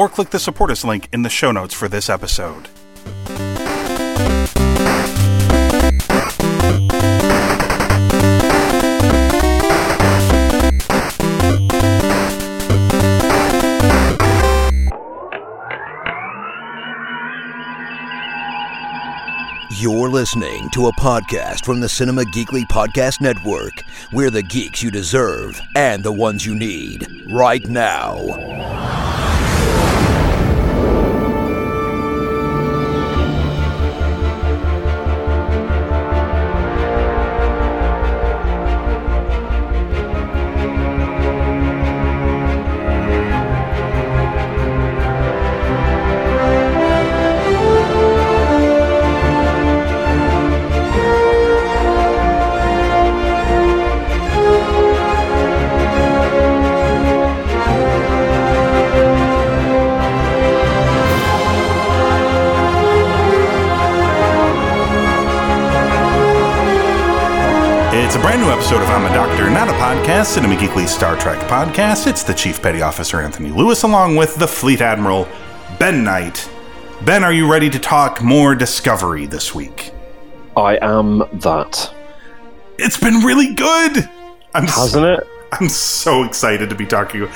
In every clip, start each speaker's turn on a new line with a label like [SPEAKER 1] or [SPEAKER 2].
[SPEAKER 1] or click the support us link in the show notes for this episode.
[SPEAKER 2] You're listening to a podcast from the Cinema Geekly Podcast Network. We're the geeks you deserve and the ones you need right now.
[SPEAKER 1] Podcast, Cinema Geekly Star Trek podcast. It's the Chief Petty Officer Anthony Lewis along with the Fleet Admiral Ben Knight. Ben, are you ready to talk more Discovery this week?
[SPEAKER 3] I am that.
[SPEAKER 1] It's been really good. I'm
[SPEAKER 3] Hasn't it?
[SPEAKER 1] I'm so excited to be talking.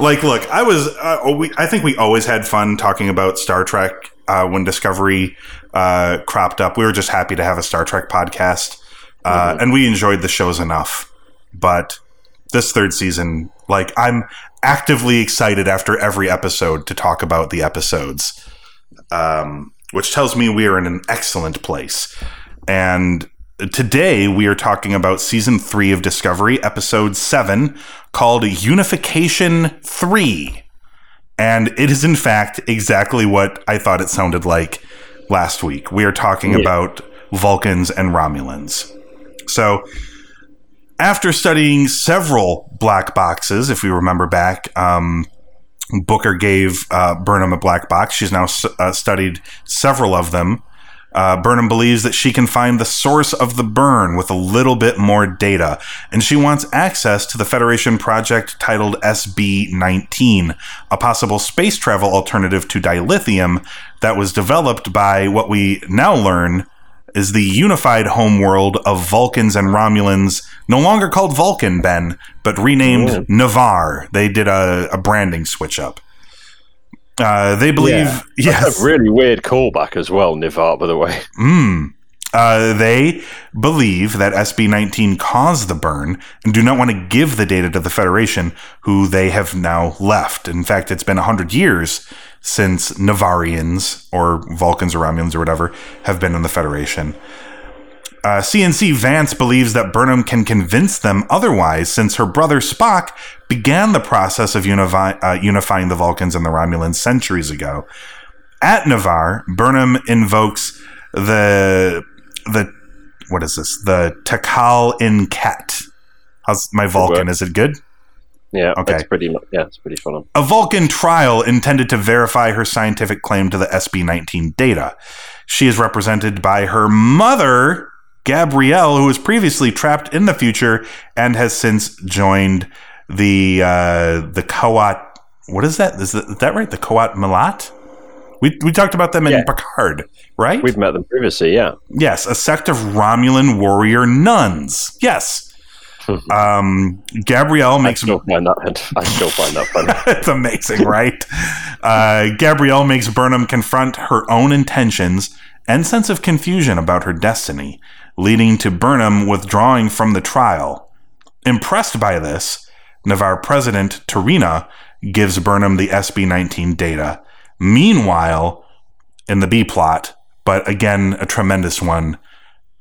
[SPEAKER 1] Like, look, I was. Uh, we, I think we always had fun talking about Star Trek uh, when Discovery uh, cropped up. We were just happy to have a Star Trek podcast, uh, and we enjoyed the shows enough. But this third season, like, I'm actively excited after every episode to talk about the episodes, um, which tells me we are in an excellent place. And today we are talking about season three of Discovery, episode seven, called Unification 3. And it is, in fact, exactly what I thought it sounded like last week. We are talking
[SPEAKER 3] Yeah.
[SPEAKER 1] about Vulcans and Romulans. So, after studying several black boxes, if we remember back, um, Booker gave uh, Burnham a black box. She's now uh, studied several of them. Uh, Burnham believes that she can find the source of the burn with a little bit more data, and she wants access to the Federation project titled SB 19, a possible space travel alternative to dilithium that was developed by what we now learn is the unified homeworld of Vulcans and Romulans, no longer called Vulcan, Ben, but renamed
[SPEAKER 3] Oh.
[SPEAKER 1] Navarre. They did a, a branding switch up. Uh, they believe,
[SPEAKER 3] Yeah.
[SPEAKER 1] yes.
[SPEAKER 3] That's a really weird callback as well, Nivar, by the way.
[SPEAKER 1] Mm. Uh, they believe that SB 19 caused the burn and do not want to give the data to the Federation, who they have now left. In fact, it's been 100 years since Navarians, or Vulcans or Romulans or whatever, have been in the Federation. Uh, CNC Vance believes that Burnham can convince them otherwise since her brother Spock began the process of unifi- uh, unifying the Vulcans and the Romulans centuries ago. At Navarre, Burnham invokes the the what is this? The T'Kal-in-ket. How's my Vulcan? Is it good?
[SPEAKER 3] Yeah,
[SPEAKER 1] Okay.
[SPEAKER 3] it's pretty. Yeah, it's pretty fun.
[SPEAKER 1] A Vulcan trial intended to verify her scientific claim to the SB 19 data. She is represented by her mother, Gabrielle, who was previously trapped in the future and has since joined the uh, the Kawat. What is that? Is that, is that right? The Qowat Milat? We, we talked about them in
[SPEAKER 3] Yeah.
[SPEAKER 1] Picard, right?
[SPEAKER 3] We've met them previously, yeah.
[SPEAKER 1] Yes, a sect of Romulan warrior nuns. Yes. Um, Gabrielle
[SPEAKER 3] I
[SPEAKER 1] makes
[SPEAKER 3] still find that. I still find that funny.
[SPEAKER 1] it's amazing, right? Uh, Gabrielle makes Burnham confront her own intentions and sense of confusion about her destiny, leading to Burnham withdrawing from the trial. Impressed by this, Navarre President T'Rina gives Burnham the SB 19 data. Meanwhile, in the B plot, but again, a tremendous one,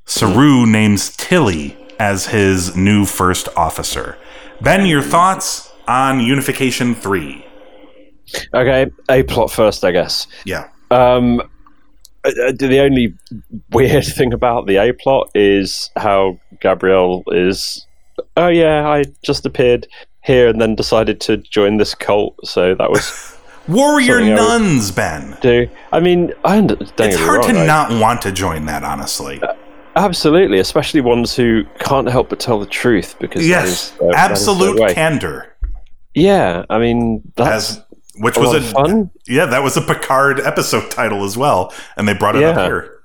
[SPEAKER 1] Saru names Tilly as his new first officer. Ben, your thoughts on Unification 3?
[SPEAKER 3] Okay, a plot first, I guess.
[SPEAKER 1] Yeah.
[SPEAKER 3] Um, uh, uh, the only weird thing about the A plot is how Gabrielle is. Oh yeah, I just appeared here and then decided to join this cult. So that was
[SPEAKER 1] Warrior
[SPEAKER 3] Something I would-
[SPEAKER 1] nuns, Ben.
[SPEAKER 3] do. I mean, I don't
[SPEAKER 1] It's hard to
[SPEAKER 3] wrong, I-
[SPEAKER 1] not want to join that, honestly.
[SPEAKER 3] Absolutely, especially ones who can't help but tell the truth because
[SPEAKER 1] yes,
[SPEAKER 3] uh, their
[SPEAKER 1] absolute candor.
[SPEAKER 3] Yeah, I mean that's
[SPEAKER 1] As which was a
[SPEAKER 3] fun.
[SPEAKER 1] yeah, that was a Picard episode title as well, and they brought it up here.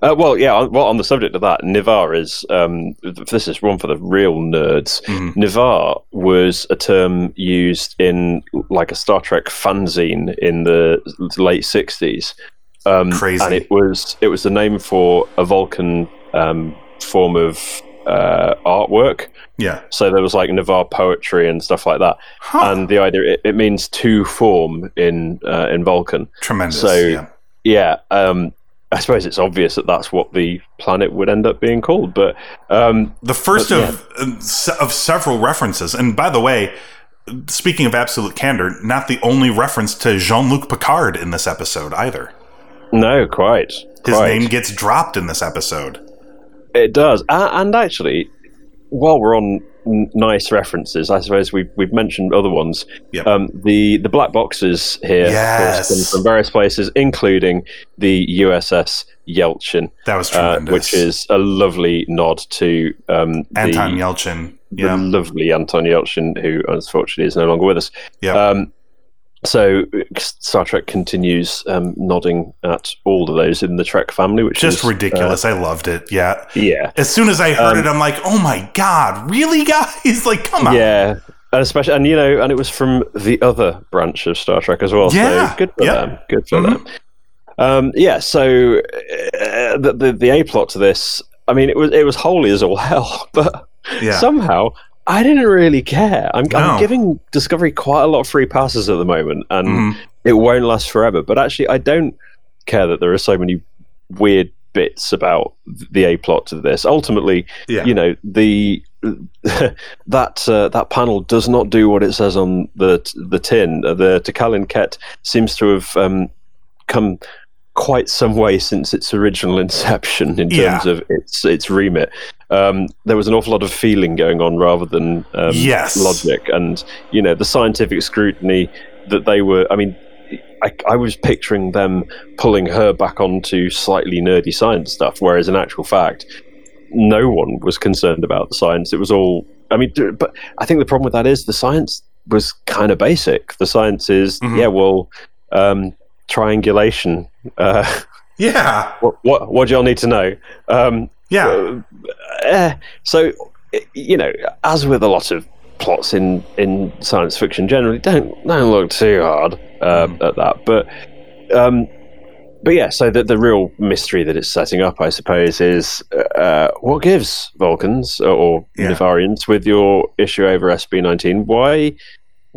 [SPEAKER 3] Uh, well, yeah. on- Well, on the subject of that, Nivar is. Um, this is one for the real nerds.
[SPEAKER 1] Mhm.
[SPEAKER 3] Nivar was a term used in like a Star Trek fanzine in the late sixties. Um,
[SPEAKER 1] Crazy.
[SPEAKER 3] and it was it was the name for a Vulcan um, form of uh, artwork.
[SPEAKER 1] Yeah,
[SPEAKER 3] So there was like Nivar poetry and stuff like that.
[SPEAKER 1] huh.
[SPEAKER 3] And the idea it, it means to form in uh, in Vulcan.
[SPEAKER 1] tremendous.
[SPEAKER 3] so-
[SPEAKER 1] yeah.
[SPEAKER 3] Yeah, um, I suppose it's obvious that that's what the planet would end up being called. But um,
[SPEAKER 1] The first
[SPEAKER 3] But,
[SPEAKER 1] of uh, se- of several references, and by the way, speaking of absolute candor, not the only reference to Jean Luc Picard in this episode either.
[SPEAKER 3] No, quite.
[SPEAKER 1] His
[SPEAKER 3] quite.
[SPEAKER 1] name gets dropped in this episode.
[SPEAKER 3] It does, uh, and actually, while we're on nice references, I suppose we've we've mentioned other ones.
[SPEAKER 1] Yep.
[SPEAKER 3] Um, the the black boxes here course,
[SPEAKER 1] Yes.
[SPEAKER 3] from various places, including the USS Yelchin,
[SPEAKER 1] That was
[SPEAKER 3] uh,
[SPEAKER 1] tremendous.
[SPEAKER 3] which is a lovely nod to um,
[SPEAKER 1] Anton
[SPEAKER 3] the,
[SPEAKER 1] Yelchin.
[SPEAKER 3] the
[SPEAKER 1] Yeah,
[SPEAKER 3] lovely Anton Yelchin, who unfortunately is no longer with us.
[SPEAKER 1] yeah.
[SPEAKER 3] Um, so Star Trek continues um, nodding at all of those in the Trek family, which
[SPEAKER 1] just
[SPEAKER 3] is uh,
[SPEAKER 1] ridiculous. I loved it. Yeah.
[SPEAKER 3] yeah,
[SPEAKER 1] As soon as I heard
[SPEAKER 3] Um,
[SPEAKER 1] it, I'm like, oh my god, really, guys? Like, come on.
[SPEAKER 3] yeah, and especially and you know, and it was from the other branch of Star Trek as well.
[SPEAKER 1] Yeah,
[SPEAKER 3] so good for
[SPEAKER 1] yeah.
[SPEAKER 3] them. Good for
[SPEAKER 1] Mhm.
[SPEAKER 3] them. Um, yeah, so uh, the, the the A plot to this, I mean, it was it was holy as all hell, but
[SPEAKER 1] Yeah.
[SPEAKER 3] somehow I didn't really care. I'm,
[SPEAKER 1] No.
[SPEAKER 3] I'm giving Discovery quite a lot of free passes at the moment, and
[SPEAKER 1] Mhm.
[SPEAKER 3] it won't last forever. But actually, I don't care that there are so many weird bits about the A plot to this. Ultimately,
[SPEAKER 1] Yeah.
[SPEAKER 3] you know, the that uh, that panel does not do what it says on the the tin. Uh, The T'Kal-in-ket seems to have um, come quite some way since its original inception in terms
[SPEAKER 1] Yeah.
[SPEAKER 3] of its its remit. Um, there was an awful lot of feeling going on rather than um,
[SPEAKER 1] Yes.
[SPEAKER 3] logic, and you know the scientific scrutiny that they were. I mean, I, I was picturing them pulling her back onto slightly nerdy science stuff, whereas in actual fact, no one was concerned about the science. It was all. I mean, but I think the problem with that is the science was kind of basic. The science is,
[SPEAKER 1] Mhm.
[SPEAKER 3] yeah, well, um, triangulation. Uh,
[SPEAKER 1] Yeah.
[SPEAKER 3] what, what what do y'all need to know? Um,
[SPEAKER 1] Yeah.
[SPEAKER 3] uh, eh, so, you know, as with a lot of plots in, in science fiction, generally don't don't look too hard uh,
[SPEAKER 1] Mm.
[SPEAKER 3] at that. But um, but yeah, so the the real mystery that it's setting up, I suppose, is uh, what gives Vulcans or
[SPEAKER 1] Yeah.
[SPEAKER 3] Nivarians with your issue over SB nineteen? Why?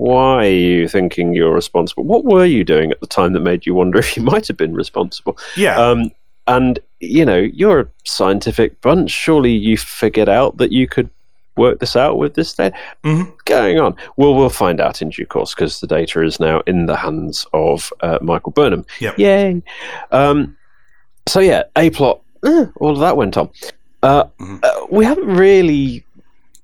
[SPEAKER 3] Why are you thinking you're responsible? What were you doing at the time that made you wonder if you might have been responsible?
[SPEAKER 1] Yeah.
[SPEAKER 3] Um, and you know, you're a scientific bunch. Surely you figured out that you could work this out with this data
[SPEAKER 1] Mhm.
[SPEAKER 3] going on. Well, we'll find out in due course because the data is now in the hands of uh, Michael Burnham.
[SPEAKER 1] Yep.
[SPEAKER 3] Yay! Um, so yeah, a plot. eh, all of that went on. Uh,
[SPEAKER 1] Mhm.
[SPEAKER 3] uh, we haven't really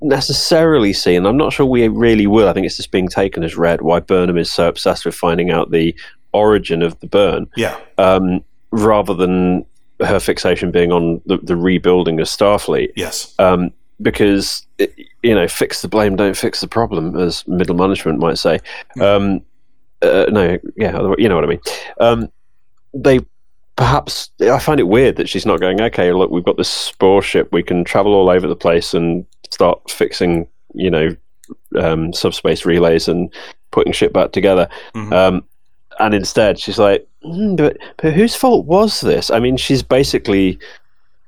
[SPEAKER 3] necessarily seen. I'm not sure we really will. I think it's just being taken as read why Burnham is so obsessed with finding out the origin of the burn
[SPEAKER 1] yeah.
[SPEAKER 3] um, rather than her fixation being on the, the rebuilding of Starfleet.
[SPEAKER 1] Yes.
[SPEAKER 3] Um, because it, you know, fix the blame, don't fix the problem, as middle management might say. Um, uh, no, yeah, you know what I mean. Um, they perhaps I find it weird that she's not going. Okay, look, we've got this spore ship. We can travel all over the place and start fixing, you know, um, subspace relays and putting shit back together.
[SPEAKER 1] Mhm.
[SPEAKER 3] Um, and instead, she's like, "Hmm, but but whose fault was this? I mean, she's basically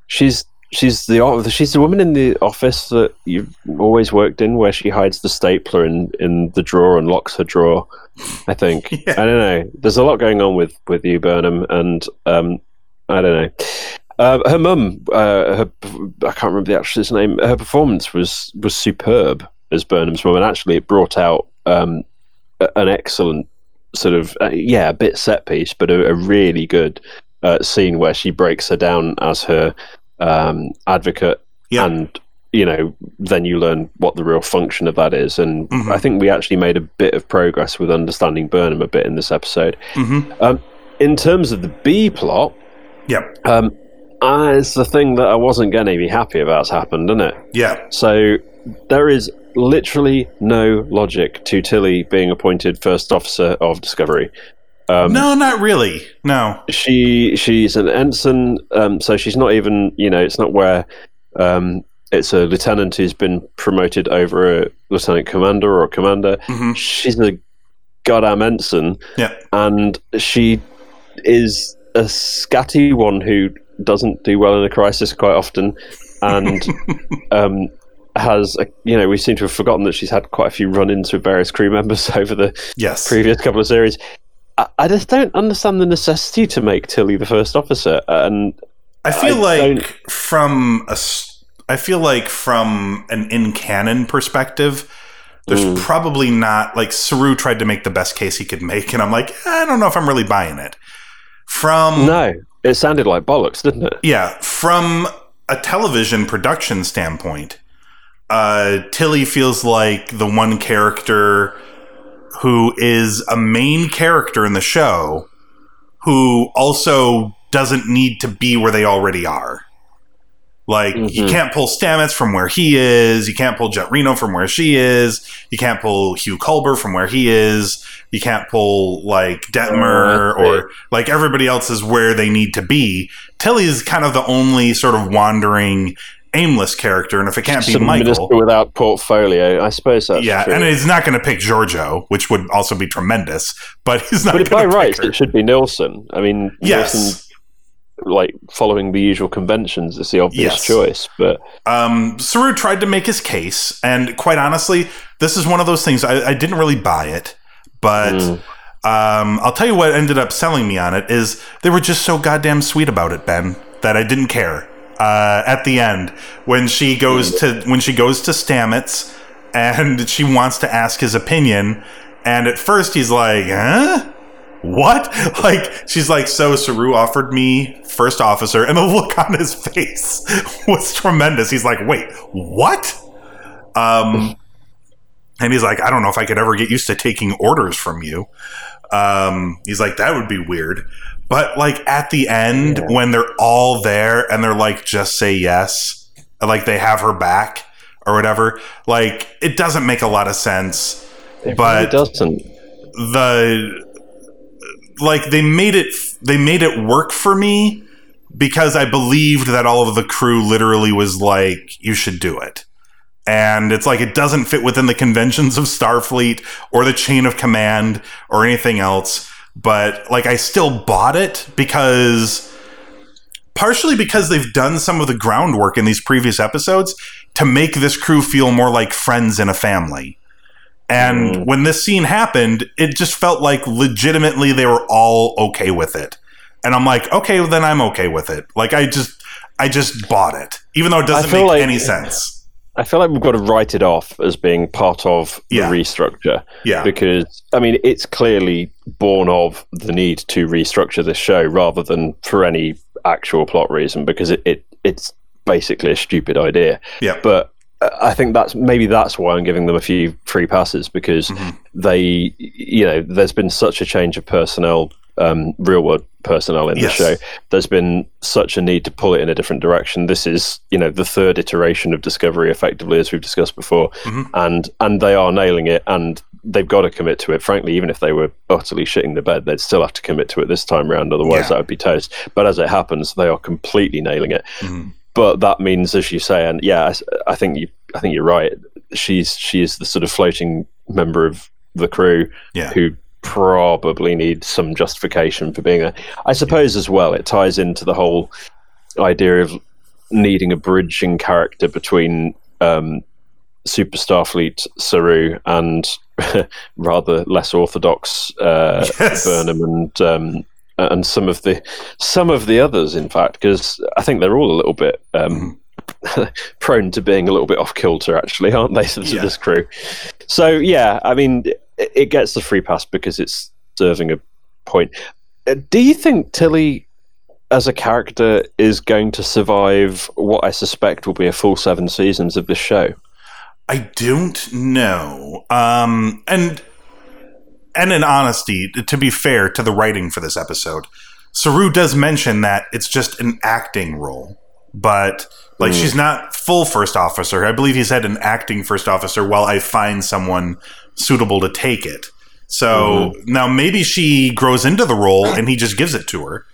[SPEAKER 3] she's she's the she's the woman in the office that you've always worked in, where she hides the stapler in in the drawer and locks her drawer. I think
[SPEAKER 1] Yeah.
[SPEAKER 3] I don't know. There's a lot going on with with you, Burnham, and um, I don't know. Uh, her mum, uh, her, I can't remember the actress's name. Her performance was was superb as Burnham's mum, and actually it brought out um, an excellent sort of uh, yeah, a bit set piece, but a, a really good uh, scene where she breaks her down as her um, advocate,
[SPEAKER 1] Yeah.
[SPEAKER 3] and you know, then you learn what the real function of that is. And
[SPEAKER 1] Mhm.
[SPEAKER 3] I think we actually made a bit of progress with understanding Burnham a bit in this episode.
[SPEAKER 1] hmm
[SPEAKER 3] Um, in terms of the B plot,
[SPEAKER 1] yeah.
[SPEAKER 3] um, uh, it's the thing that I wasn't going to be happy about. about's happened, isn't it?
[SPEAKER 1] Yeah.
[SPEAKER 3] So there is literally no logic to Tilly being appointed first officer of Discovery. Um,
[SPEAKER 1] no, not really. No.
[SPEAKER 3] she she's an ensign, um, so she's not even you know it's not where um, it's a lieutenant who's been promoted over a lieutenant commander or a commander.
[SPEAKER 1] hmm
[SPEAKER 3] She's a goddamn ensign,
[SPEAKER 1] Yeah.
[SPEAKER 3] and she is a scatty one who doesn't do well in a crisis quite often, and um, has a, you know we seem to have forgotten that she's had quite a few run-ins with various crew members over the
[SPEAKER 1] Yes.
[SPEAKER 3] previous couple of series. I, I just don't understand the necessity to make Tilly the first officer, and
[SPEAKER 1] I feel
[SPEAKER 3] I
[SPEAKER 1] like
[SPEAKER 3] don't-
[SPEAKER 1] from a I feel like from an in canon perspective, there's
[SPEAKER 3] Mm.
[SPEAKER 1] probably not like Saru tried to make the best case he could make, and I'm like, I don't know if I'm really buying it. From
[SPEAKER 3] no, it sounded like bollocks, didn't it?
[SPEAKER 1] yeah, from a television production standpoint, uh, Tilly feels like the one character who is a main character in the show who also doesn't need to be where they already are. Like, you
[SPEAKER 3] Mhm.
[SPEAKER 1] can't pull Stamets from where he is. You can't pull Jet Reno from where she is. You can't pull Hugh Culber from where he is. You can't pull, like, Detmer
[SPEAKER 3] Oh,
[SPEAKER 1] or, like, everybody else is where they need to be. Tilly is kind of the only sort of wandering, aimless character. And if it can't be
[SPEAKER 3] Some
[SPEAKER 1] Michael.
[SPEAKER 3] without portfolio. I suppose that's
[SPEAKER 1] Yeah,
[SPEAKER 3] true.
[SPEAKER 1] and he's not going to pick Georgiou, which would also be tremendous, but he's not
[SPEAKER 3] but by rights, it should be Nilsson. I mean, Nilsson,
[SPEAKER 1] Yes.
[SPEAKER 3] Like following the usual conventions, is the obvious
[SPEAKER 1] Yes.
[SPEAKER 3] choice. But
[SPEAKER 1] Um, Saru tried to make his case, and quite honestly, this is one of those things I, I didn't really buy it, but
[SPEAKER 3] Mm.
[SPEAKER 1] um, I'll tell you what ended up selling me on it is they were just so goddamn sweet about it, Ben, that I didn't care. Uh, at the end, when she goes to when she goes to Stamets and she wants to ask his opinion, and at first he's like, "Huh." What? Like she's like, so Saru offered me first officer, and the look on his face was tremendous. He's like, wait, what? Um, and he's like, I don't know if I could ever get used to taking orders from you. Um, he's like, that would be weird. But like at the end,
[SPEAKER 3] Yeah.
[SPEAKER 1] when they're all there and they're like, just say yes, like they have her back or whatever, like it doesn't make a lot of sense
[SPEAKER 3] it
[SPEAKER 1] But-
[SPEAKER 3] really doesn't.
[SPEAKER 1] the like they made it they made it work for me because I believed that all of the crew literally was like you should do it. And it's like it doesn't fit within the conventions of Starfleet or the chain of command or anything else, but like I still bought it because partially because they've done some of the groundwork in these previous episodes to make this crew feel more like friends in a family. And
[SPEAKER 3] Mm.
[SPEAKER 1] when this scene happened, it just felt like legitimately they were all okay with it. And I'm like, okay, well, then I'm okay with it. Like I just, I just bought it, even though it doesn't make
[SPEAKER 3] like-
[SPEAKER 1] any sense.
[SPEAKER 3] I feel like we've got to write it off as being part of the restructure
[SPEAKER 1] Yeah,
[SPEAKER 3] because I mean it's clearly born of the need to restructure this show rather than for any actual plot reason because it, it it's basically a stupid idea.
[SPEAKER 1] yeah,
[SPEAKER 3] But I think that's maybe that's why I'm giving them a few free passes because
[SPEAKER 1] Mhm.
[SPEAKER 3] they, you know, there's been such a change of personnel, um, real world personnel in
[SPEAKER 1] Yes.
[SPEAKER 3] the show. There's been such a need to pull it in a different direction. This is, you know, the third iteration of Discovery, effectively, as we've discussed before,
[SPEAKER 1] Mhm.
[SPEAKER 3] and and they are nailing it, and they've got to commit to it. Frankly, even if they were utterly shitting the bed, they'd still have to commit to it this time round. Otherwise,
[SPEAKER 1] Yeah.
[SPEAKER 3] that would be toast. But as it happens, they are completely nailing it
[SPEAKER 1] Mhm.
[SPEAKER 3] But that means, as you say, and yeah, I, I think you, I think you're right. She's she is the sort of floating member of the crew
[SPEAKER 1] yeah,
[SPEAKER 3] who probably needs some justification for being there. I suppose as well, it ties into the whole idea of needing a bridging character between um, Super Starfleet Saru and rather less orthodox uh,
[SPEAKER 1] Yes.
[SPEAKER 3] Burnham and um, and some of the some of the others, in fact, because I think they're all a little bit um, prone to being a little bit off kilter, actually, aren't they? To
[SPEAKER 1] Yeah.
[SPEAKER 3] this crew. So yeah, I mean, it, it gets the free pass because it's serving a point. Uh, Do you think Tilly, as a character, is going to survive what I suspect will be a full seven seasons of this show?
[SPEAKER 1] I don't know. Um, and and in honesty, to be fair to the writing for this episode, Saru does mention that it's just an acting role, but like she's not full first officer. I believe he said an acting first officer while I find someone suitable to take it. So now maybe she grows into the role and he just gives it to her.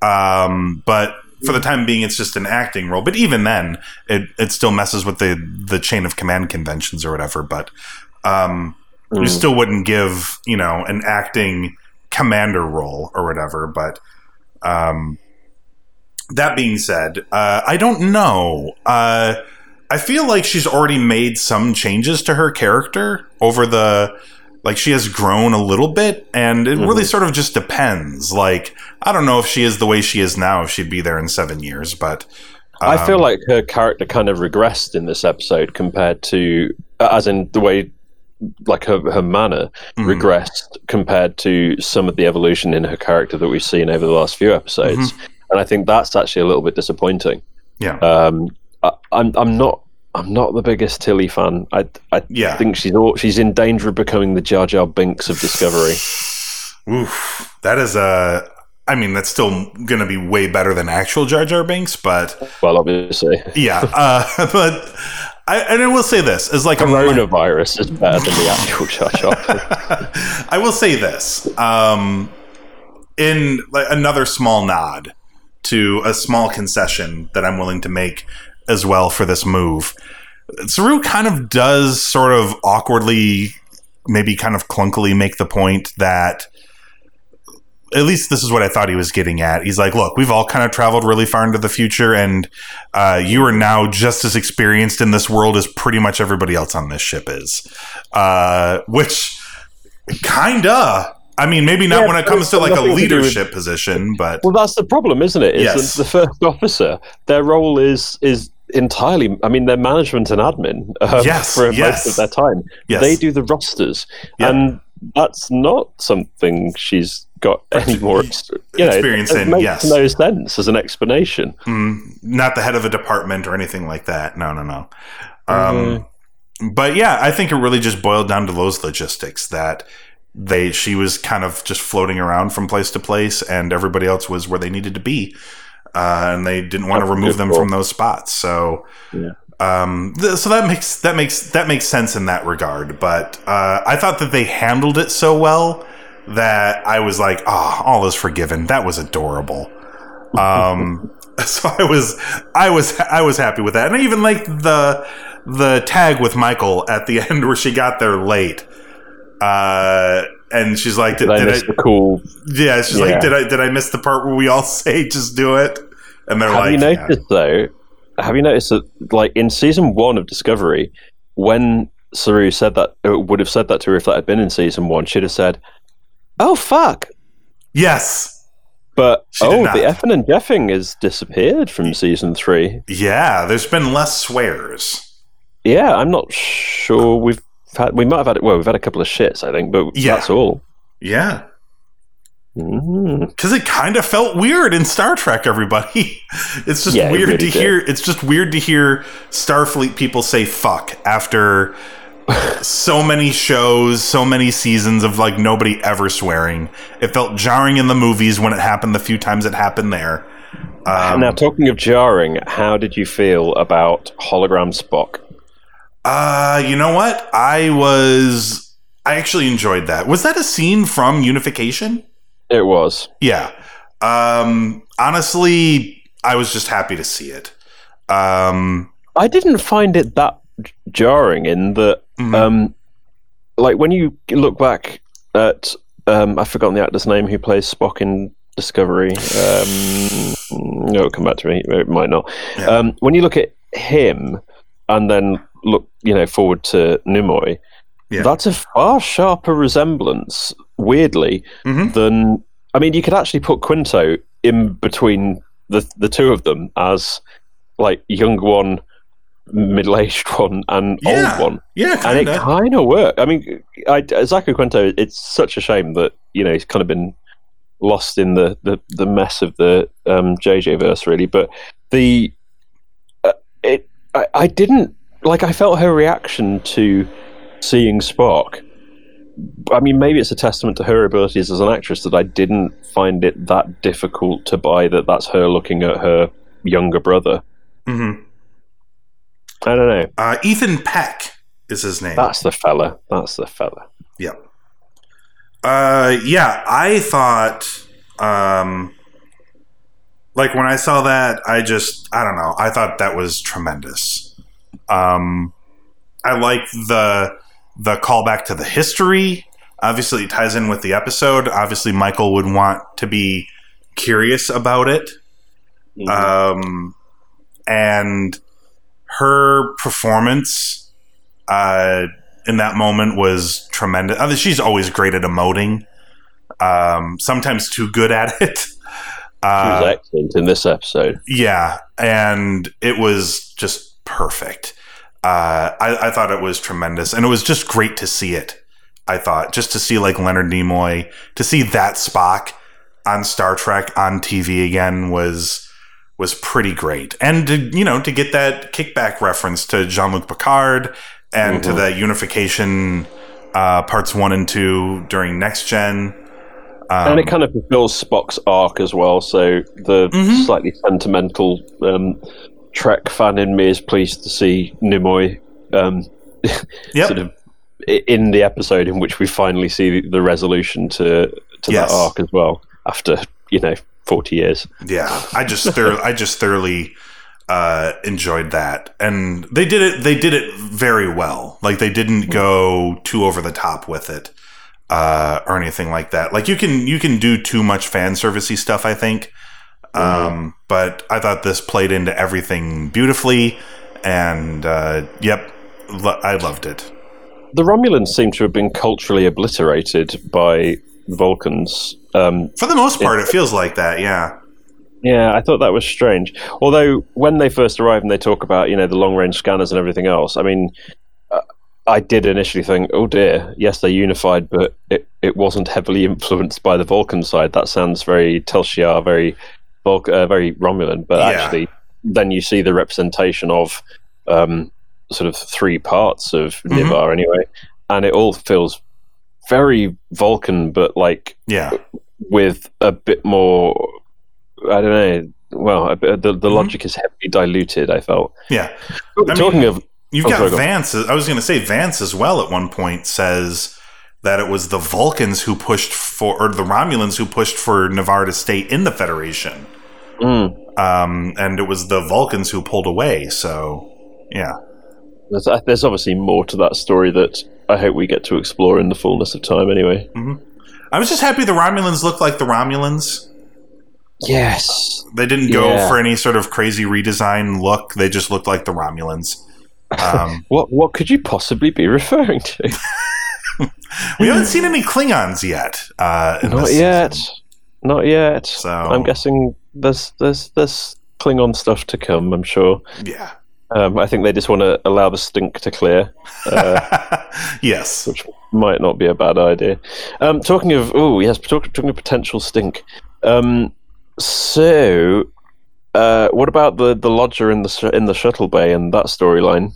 [SPEAKER 1] Um, but for the time being, it's just an acting role. But even then, it, it still messes with the the chain of command conventions or whatever. But um, you still wouldn't give you know an acting commander role or whatever. But um, that being said, uh, I don't know. Uh, I feel like she's already made some changes to her character over the like she has grown a little bit and it really sort of just depends like i don't know if she is the way she is now if she'd be there in seven years but
[SPEAKER 3] I feel like her character kind of regressed in this episode compared to, uh, as in the way, like her her manner
[SPEAKER 1] Mm-hmm.
[SPEAKER 3] regressed compared to some of the evolution in her character that we've seen over the last few episodes,
[SPEAKER 1] Mm-hmm.
[SPEAKER 3] and I think that's actually a little bit disappointing.
[SPEAKER 1] yeah
[SPEAKER 3] Um, I, I'm I'm not I'm not the biggest Tilly fan. I I
[SPEAKER 1] Yeah.
[SPEAKER 3] think she's all, she's in danger of becoming the Jar Jar Binks of Discovery.
[SPEAKER 1] Oof, that is a i mean that's still gonna be way better than actual jar jar binks but
[SPEAKER 3] Well, obviously,
[SPEAKER 1] yeah uh, but I, and I will say this is like a
[SPEAKER 3] coronavirus is better than the actual Jar.
[SPEAKER 1] I will say this um, in like, another small nod to a small concession that I'm willing to make as well for this move. Saru kind of does sort of awkwardly, maybe kind of clunkily make the point that at least this is what I thought he was getting at. He's like, look, we've all kind of traveled really far into the future, and uh, you are now just as experienced in this world as pretty much everybody else on this ship is. Uh, which kinda. I mean, maybe not
[SPEAKER 3] Yeah,
[SPEAKER 1] when it comes to like a
[SPEAKER 3] do with-
[SPEAKER 1] leadership position, but
[SPEAKER 3] Well, that's the problem, isn't it? Is
[SPEAKER 1] Yes.
[SPEAKER 3] the first officer, their role is is entirely. I mean, they're management and admin um,
[SPEAKER 1] Yes,
[SPEAKER 3] for
[SPEAKER 1] yes.
[SPEAKER 3] most of their time.
[SPEAKER 1] Yes.
[SPEAKER 3] They do the rosters,
[SPEAKER 1] Yeah.
[SPEAKER 3] and that's not something she's got any more you know,
[SPEAKER 1] Experience
[SPEAKER 3] it, it
[SPEAKER 1] in,
[SPEAKER 3] makes
[SPEAKER 1] yes.
[SPEAKER 3] no sense as an explanation.
[SPEAKER 1] mm, not the head of a department or anything like that. No, no, no. Um, but yeah, I think it really just boiled down to those logistics that they she was kind of just floating around from place to place, and everybody else was where they needed to be, uh, and they didn't want to
[SPEAKER 3] That's a
[SPEAKER 1] remove them from those spots. So.
[SPEAKER 3] Yeah.
[SPEAKER 1] Um, th- so that makes that makes that makes sense in that regard, but uh, I thought that they handled it so well that I was like, "Ah, all is forgiven." That was adorable. Um, so I was, I was, I was happy with that, and I even like the the tag with Michael at the end where she got there late, uh, and she's like, "Did,
[SPEAKER 3] Did I
[SPEAKER 1] did
[SPEAKER 3] miss
[SPEAKER 1] I?"
[SPEAKER 3] the cool?
[SPEAKER 1] Yeah, she's
[SPEAKER 3] Yeah.
[SPEAKER 1] like, "Did I? Did I miss the part where we all say just do it?" And they're
[SPEAKER 3] Have
[SPEAKER 1] like, "Have
[SPEAKER 3] you
[SPEAKER 1] "Yeah."
[SPEAKER 3] noticed though? Have you noticed that, like in season one of Discovery, when Saru said that, uh, would have said that to her if that had been in season one, she'd have said, "Oh fuck."
[SPEAKER 1] "Yes."
[SPEAKER 3] But
[SPEAKER 1] She
[SPEAKER 3] oh, the effing and jeffing has disappeared from season three.
[SPEAKER 1] Yeah, there's been less swears.
[SPEAKER 3] Yeah, I'm not sure we've had. We might have had. Well, we've had a couple of shits, I think, but
[SPEAKER 1] Yeah.
[SPEAKER 3] that's all.
[SPEAKER 1] Yeah,
[SPEAKER 3] Mm.
[SPEAKER 1] because it kind of felt weird in Star Trek. Everybody, it's just
[SPEAKER 3] Yeah, it
[SPEAKER 1] weird
[SPEAKER 3] really
[SPEAKER 1] to
[SPEAKER 3] did.
[SPEAKER 1] hear. It's just weird to hear Starfleet people say "fuck" after so many shows, so many seasons of like nobody ever swearing. It felt jarring in the movies when it happened. The few times it happened there. Um,
[SPEAKER 3] now, talking of jarring, how did you feel about hologram Spock?
[SPEAKER 1] Uh, you know what? I was. I actually enjoyed that. Was that a scene from Unification?
[SPEAKER 3] It was.
[SPEAKER 1] Yeah. Um, honestly, I was just happy to see it. Um,
[SPEAKER 3] I didn't find it that jarring in that,
[SPEAKER 1] Mhm.
[SPEAKER 3] um, like when you look back at, um, I've forgotten the actor's name who plays Spock in Discovery. Um, it'll come back to me. It might not.
[SPEAKER 1] Yeah.
[SPEAKER 3] Um, when you look at him and then look, you know, forward to Nimoy,
[SPEAKER 1] Yeah.
[SPEAKER 3] that's a far sharper resemblance, weirdly,
[SPEAKER 1] Mhm.
[SPEAKER 3] than. I mean, you could actually put Quinto in between the the two of them as like young one middle-aged one and
[SPEAKER 1] Yeah,
[SPEAKER 3] old one,
[SPEAKER 1] Yeah,
[SPEAKER 3] and it
[SPEAKER 1] kinda.
[SPEAKER 3] worked. I mean, I, Zachary Quinto. It's such a shame that you know he's kind of been lost in the the, the mess of the um, JJ verse, really. But the uh, it I, I didn't like. I felt her reaction to seeing Spock. I mean, maybe it's a testament to her abilities as an actress that I didn't find it that difficult to buy that that's her looking at her younger brother.
[SPEAKER 1] Mhm.
[SPEAKER 3] I don't know.
[SPEAKER 1] Uh, Ethan Peck is his name.
[SPEAKER 3] That's the fella. That's the fella.
[SPEAKER 1] Yep. Uh, yeah, I thought, um, like when I saw that, I just, I don't know, I thought that was tremendous. Um, I like the the callback to the history. Obviously, it ties in with the episode. Obviously, Michael would want to be curious about it. Um, and her performance uh, in that moment was tremendous. I mean, she's always great at emoting. Um, sometimes too good at it.
[SPEAKER 3] She
[SPEAKER 1] Uh,
[SPEAKER 3] was excellent in this episode.
[SPEAKER 1] yeah, and it was just perfect. Uh, I, I thought it was tremendous, and it was just great to see it. I thought just to see like Leonard Nimoy, to see that Spock on Star Trek on TV again was was pretty great, and to, you know to get that kickback reference to Jean Luc Picard and to
[SPEAKER 3] Mhm.
[SPEAKER 1] the unification uh, parts one and two during Next Gen. Um,
[SPEAKER 3] and it kind of fulfills Spock's arc as well. So the
[SPEAKER 1] Mhm.
[SPEAKER 3] slightly sentimental um, Trek fan in me is pleased to see Nimoy um,
[SPEAKER 1] Yep.
[SPEAKER 3] sort of in the episode in which we finally see the resolution to to
[SPEAKER 1] Yes.
[SPEAKER 3] that arc as well after you know forty years.
[SPEAKER 1] Yeah, I just thor- I just thoroughly uh, enjoyed that, and they did it. They did it very well. Like they didn't go too over the top with it uh, or anything like that. Like you can you can do too much fan servicey stuff. I think, um, but I thought this played into everything beautifully, and uh, yep, lo- I loved it.
[SPEAKER 3] The Romulans seem to have been culturally obliterated by Vulcans. Um,
[SPEAKER 1] For the most part, it feels like that. Yeah,
[SPEAKER 3] Yeah, I thought that was strange. Although when they first arrive and they talk about you know the long range scanners and everything else, I mean, uh, I did initially think, oh dear, yes, they're unified, but it, it wasn't heavily influenced by the Vulcan side. That sounds very Tal Shiar, very Vulc- uh, very Romulan. But
[SPEAKER 1] Yeah.
[SPEAKER 3] actually, then you see the representation of um, sort of three parts of
[SPEAKER 1] Mhm.
[SPEAKER 3] Nivar anyway, and it all feels very Vulcan, but like
[SPEAKER 1] yeah,
[SPEAKER 3] with a bit more. I don't know. Well, a bit, the the
[SPEAKER 1] Mhm.
[SPEAKER 3] logic is heavily diluted. I felt.
[SPEAKER 1] yeah. I
[SPEAKER 3] Talking
[SPEAKER 1] mean-
[SPEAKER 3] of,
[SPEAKER 1] You've
[SPEAKER 3] Oh,
[SPEAKER 1] got
[SPEAKER 3] sorry.
[SPEAKER 1] Vance. I was going to say Vance as well. At one point, says that it was the Vulcans who pushed for, or the Romulans who pushed for Navarre to stay in the Federation,
[SPEAKER 3] mm,
[SPEAKER 1] um, and it was the Vulcans who pulled away. So, yeah,
[SPEAKER 3] there's, uh, there's obviously more to that story that I hope we get to explore in the fullness of time. Anyway.
[SPEAKER 1] I was just happy the Romulans looked like the Romulans.
[SPEAKER 3] Yes.
[SPEAKER 1] They didn't go for any sort of crazy redesign look. They just looked like the Romulans. Um,
[SPEAKER 3] What what could you possibly be referring to?
[SPEAKER 1] we haven't seen any Klingons yet. Uh,
[SPEAKER 3] Not yet.
[SPEAKER 1] season.
[SPEAKER 3] Not yet.
[SPEAKER 1] So
[SPEAKER 3] I'm guessing there's there's there's Klingon stuff to come. I'm sure.
[SPEAKER 1] yeah.
[SPEAKER 3] Um, I think they just want to allow the stink to clear. Uh,
[SPEAKER 1] yes.
[SPEAKER 3] which might not be a bad idea. Um, talking of oh yes, talk, talking of potential stink. Um, so, uh, what about the the lodger in the sh- in the shuttle bay and that storyline?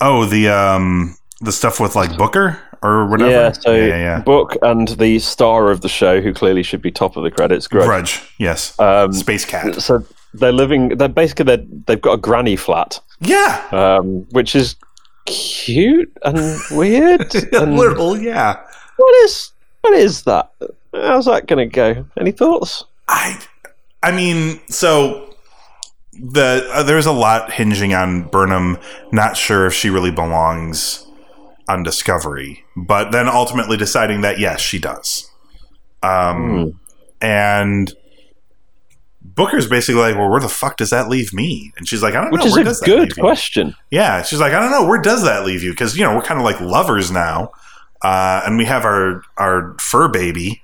[SPEAKER 1] Oh, the um the stuff with like Booker or whatever.
[SPEAKER 3] Yeah, so
[SPEAKER 1] yeah, yeah.
[SPEAKER 3] Book and the star of the show, who clearly should be top of the credits, Grudge.
[SPEAKER 1] Grudge. Yes.
[SPEAKER 3] Um,
[SPEAKER 1] Space Cat.
[SPEAKER 3] so they're living. They're basically they're, they've got a granny flat,
[SPEAKER 1] Yeah.
[SPEAKER 3] um, which is cute and weird.
[SPEAKER 1] a
[SPEAKER 3] and
[SPEAKER 1] little. Yeah.
[SPEAKER 3] what is what is that? How's that going to go? Any thoughts?
[SPEAKER 1] I. I mean, so the uh, there's a lot hinging on Burnham. Not sure if she really belongs on Discovery, but then ultimately deciding that yes, she does. Um,
[SPEAKER 3] Hmm.
[SPEAKER 1] and. Booker's basically like, well, where the fuck does that leave me? And she's like, I don't
[SPEAKER 3] Which
[SPEAKER 1] know.
[SPEAKER 3] is
[SPEAKER 1] where
[SPEAKER 3] a
[SPEAKER 1] does that
[SPEAKER 3] good
[SPEAKER 1] leave you?
[SPEAKER 3] question.
[SPEAKER 1] Yeah, she's like, I don't know, where does that leave you? Because you know we're kind of like lovers now, uh, and we have our our fur baby,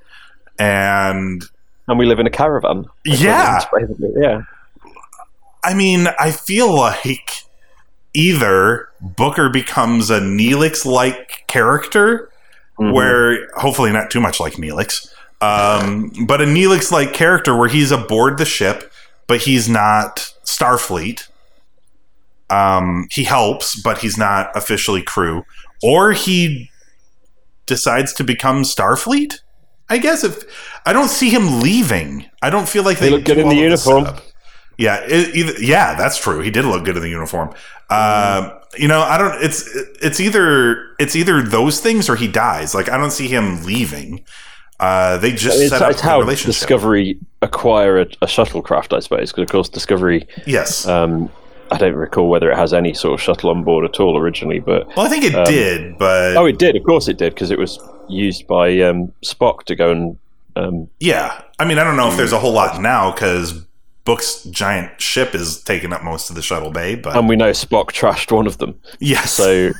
[SPEAKER 1] and
[SPEAKER 3] And we live in a caravan.
[SPEAKER 1] yeah,
[SPEAKER 3] yeah.
[SPEAKER 1] I mean, I feel like either Booker becomes a Neelix like character,
[SPEAKER 3] Mhm.
[SPEAKER 1] where hopefully not too much like Neelix, um, but a Neelix like character where he's aboard the ship, but he's not Starfleet. Um, he helps, but he's not officially crew, or he decides to become Starfleet. I guess if I don't see him leaving, I don't feel like
[SPEAKER 3] He
[SPEAKER 1] they
[SPEAKER 3] looked good in the uniform.
[SPEAKER 1] Yeah, it, either, yeah, that's true. He did look good in the uniform. Uh, you know, I don't. It's it's either it's either those things or he dies. Like I don't see him leaving. Uh, they just
[SPEAKER 3] It's,
[SPEAKER 1] set up
[SPEAKER 3] it's how
[SPEAKER 1] relationship.
[SPEAKER 3] Discovery acquire a, a shuttlecraft, I suppose, because of course Discovery.
[SPEAKER 1] yes.
[SPEAKER 3] Um, I don't recall whether it has any sort of shuttle on board at all originally, but
[SPEAKER 1] well, I think it
[SPEAKER 3] um,
[SPEAKER 1] did, but
[SPEAKER 3] oh, it did. Of course, it did because it was used by um, Spock to go and um,
[SPEAKER 1] yeah. I mean, I don't know if there's a whole lot now because Book's giant ship is taking up most of the shuttle bay. But
[SPEAKER 3] and we know Spock trashed one of them.
[SPEAKER 1] yes,
[SPEAKER 3] So,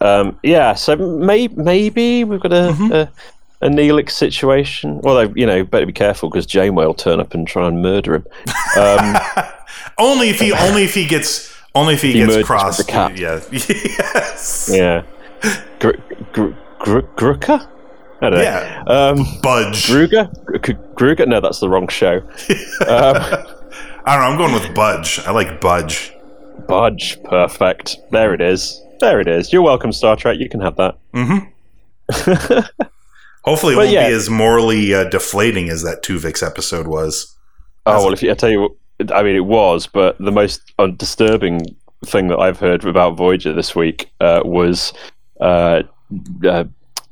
[SPEAKER 3] um, yeah, so may- maybe we've got a,
[SPEAKER 1] Mhm.
[SPEAKER 3] a a Neelix situation. Well, you know, better be careful because Janeway will turn up and try and murder him. Um,
[SPEAKER 1] only if he only if he gets only if he,
[SPEAKER 3] He
[SPEAKER 1] gets crossed.
[SPEAKER 3] the cat.
[SPEAKER 1] Yeah. yes.
[SPEAKER 3] yeah, Gr- Gr- Gr- Gruka. I don't know.
[SPEAKER 1] Yeah.
[SPEAKER 3] Um,
[SPEAKER 1] Budge.
[SPEAKER 3] Gruga? Gr- Gruga? No, that's the wrong show. Um,
[SPEAKER 1] I don't know. I'm going with Budge. I like Budge.
[SPEAKER 3] Budge. Perfect. There it is. There it is. You're welcome, Star Trek. You can have that.
[SPEAKER 1] hmm Hopefully, it
[SPEAKER 3] But
[SPEAKER 1] won't
[SPEAKER 3] yeah.
[SPEAKER 1] be as morally uh, deflating as that Tuvix episode was.
[SPEAKER 3] Oh well, if you, I tell you, I mean, it was, but the most uh, disturbing thing that I've heard about Voyager this week uh, was uh, uh,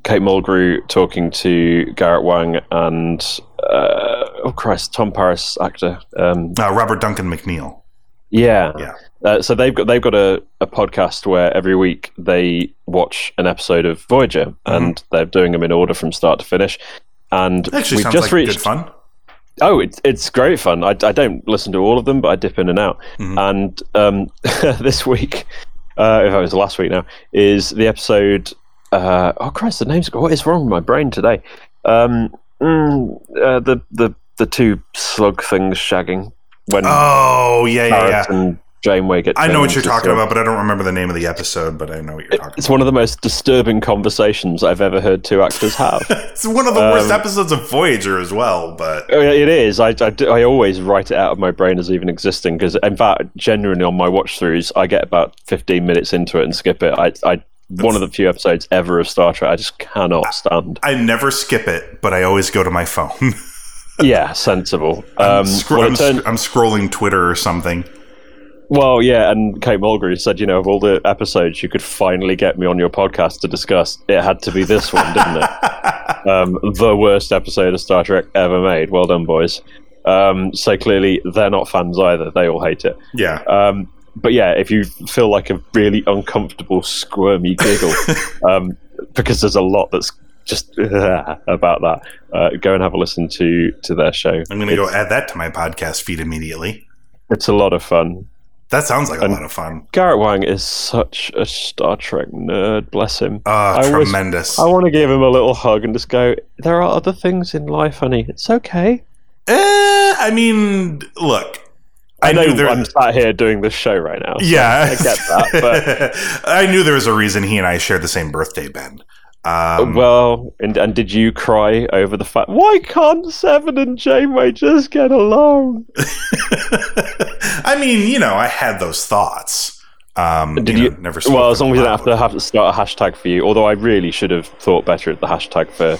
[SPEAKER 3] Kate Mulgrew talking to Garrett Wang and uh, oh Christ, Tom Paris actor. Um,
[SPEAKER 1] Uh, Robert Duncan McNeill.
[SPEAKER 3] Yeah,
[SPEAKER 1] Yeah.
[SPEAKER 3] Uh, so they've got they've got a, a podcast where every week they watch an episode of Voyager, and they're doing them in order from start to finish. And
[SPEAKER 1] Actually,
[SPEAKER 3] we've just
[SPEAKER 1] like
[SPEAKER 3] reached
[SPEAKER 1] good fun.
[SPEAKER 3] Oh, it's it's great fun. I, I don't listen to all of them, but I dip in and out.
[SPEAKER 1] Mhm.
[SPEAKER 3] And um, this week, uh, if it was last week now, is the episode. Uh, oh Christ, the name's what is wrong with my brain today? Um, mm, uh, the the the two slug things shagging when
[SPEAKER 1] Oh yeah, yeah,
[SPEAKER 3] Barrett
[SPEAKER 1] yeah.
[SPEAKER 3] and Janeway get.
[SPEAKER 1] I know what you're talking about, but I don't remember the name of the episode. But I know what you're talking about.
[SPEAKER 3] It's one of the most disturbing conversations I've ever heard two actors have.
[SPEAKER 1] It's one of the worst
[SPEAKER 3] Um,
[SPEAKER 1] episodes of Voyager as well. But
[SPEAKER 3] Oh, It is. I, I, do- I always write it out of my brain as even existing because, in fact, genuinely on my watch throughs, I get about 15 minutes into it and skip it. I, I one of the few episodes ever of Star Trek I just cannot stand.
[SPEAKER 1] I never skip it. But I always go to my phone.
[SPEAKER 3] yeah, sensible.
[SPEAKER 1] I'm,
[SPEAKER 3] Um,
[SPEAKER 1] scro-
[SPEAKER 3] well,
[SPEAKER 1] I'm,
[SPEAKER 3] turned-
[SPEAKER 1] I'm scrolling Twitter or something.
[SPEAKER 3] well, yeah, and Kate Mulgrew said, you know, of all the episodes you could finally get me on your podcast to discuss, it had to be this one, didn't it? um, the worst episode of Star Trek ever made. Well done, boys. Um, so clearly they're not fans either. They all hate it.
[SPEAKER 1] Yeah.
[SPEAKER 3] Um, but yeah, if you feel like a really uncomfortable, squirmy giggle, um, because there's a lot that's just about that, uh, go and have a listen to to their show.
[SPEAKER 1] I'm going to go add that to my podcast feed immediately.
[SPEAKER 3] it's a lot of fun.
[SPEAKER 1] That sounds like a lot of fun.
[SPEAKER 3] Garrett Wang is such a Star Trek nerd. Bless him.
[SPEAKER 1] Uh,
[SPEAKER 3] I was-
[SPEAKER 1] tremendous.
[SPEAKER 3] I want to give him a little hug and just go. There are other things in life, honey. It's okay.
[SPEAKER 1] Eh, I mean, look.
[SPEAKER 3] I, know
[SPEAKER 1] knew there-
[SPEAKER 3] I'm sat here doing this show right now. so
[SPEAKER 1] Yeah,
[SPEAKER 3] I get that. But
[SPEAKER 1] I knew there was a reason he and I shared the same birthday, Ben. Um,
[SPEAKER 3] well, and, and did you cry over the fact why can't Seven and Janeway just get along?
[SPEAKER 1] I mean, you know, I had those thoughts. Um,
[SPEAKER 3] Did
[SPEAKER 1] you,
[SPEAKER 3] you?
[SPEAKER 1] know, never?
[SPEAKER 3] Well, as long as you don't have to have to start a hashtag for you. Although I really should have thought better at the hashtag for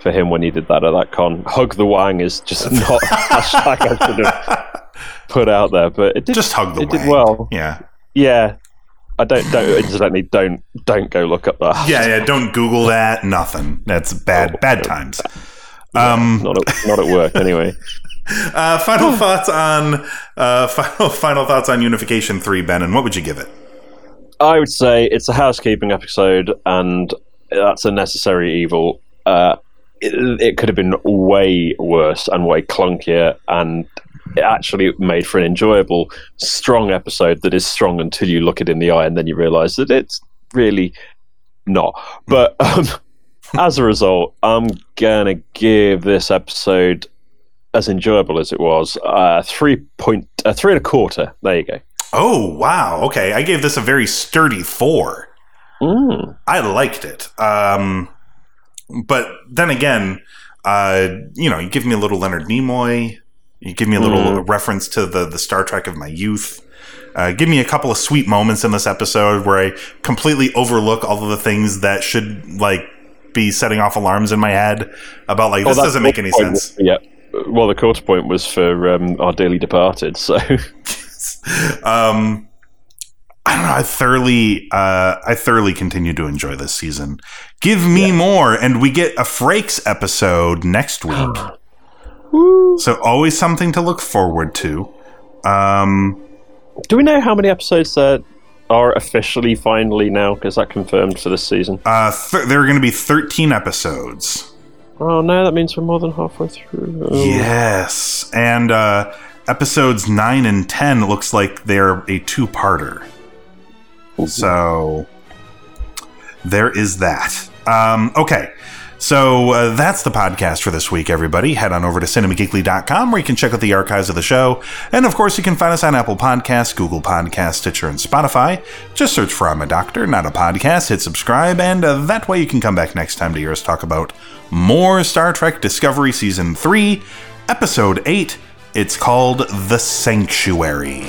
[SPEAKER 3] for him when he did that at that con. Hug the Wang is just not a hashtag I should have put out there, but it did.
[SPEAKER 1] Just hug the
[SPEAKER 3] it did well.
[SPEAKER 1] Yeah,
[SPEAKER 3] Yeah. I don't don't incidentally don't don't go look up that.
[SPEAKER 1] yeah, yeah. Don't Google that. Nothing. That's bad. Bad times. Um,
[SPEAKER 3] Not at, not at work anyway.
[SPEAKER 1] uh, final thoughts on uh, final final thoughts on Unification Three, Ben, and what would you give it?
[SPEAKER 3] I would say it's a housekeeping episode, and that's a necessary evil. Uh, it, it could have been way worse and way clunkier, and it actually made for an enjoyable, strong episode that is strong until you look it in the eye and then you realise that it's really not. But um, as a result, I'm gonna give this episode as enjoyable as it was uh, three point uh, three and a quarter. There you go.
[SPEAKER 1] Oh wow. Okay, I gave this a very sturdy four.
[SPEAKER 3] Mm.
[SPEAKER 1] I liked it. Um, but then again, uh, you know, you give me a little Leonard Nimoy. You give me a little
[SPEAKER 3] Mm.
[SPEAKER 1] reference to the the Star Trek of my youth. Uh, give me a couple of sweet moments in this episode where I completely overlook all of the things that should like be setting off alarms in my head about like
[SPEAKER 3] Well,
[SPEAKER 1] this doesn't make any
[SPEAKER 3] point
[SPEAKER 1] sense.
[SPEAKER 3] yeah. Well, the quarter point was for um, our dearly departed. So
[SPEAKER 1] um, I don't know. I thoroughly, uh, I thoroughly continue to enjoy this season. Give me more, and we get a Frakes episode next week. so always something to look forward to. Um,
[SPEAKER 3] do we know how many episodes there are officially finally now? Because that confirmed for this season.
[SPEAKER 1] uh, th- there are going to be thirteen episodes.
[SPEAKER 3] Oh no, that means we're more than halfway through. Oh.
[SPEAKER 1] Yes, and uh, episodes nine and ten looks like they're a two-parter. So there is that. Um, okay. So uh, that's the podcast for this week, everybody. Head on over to cinemageekly.com where you can check out the archives of the show. And of course, you can find us on Apple Podcasts, Google Podcasts, Stitcher, and Spotify. Just search for I'm a Doctor, not a podcast, hit subscribe, and uh, that way you can come back next time to hear us talk about more Star Trek Discovery Season 3, Episode 8. It's called The Sanctuary.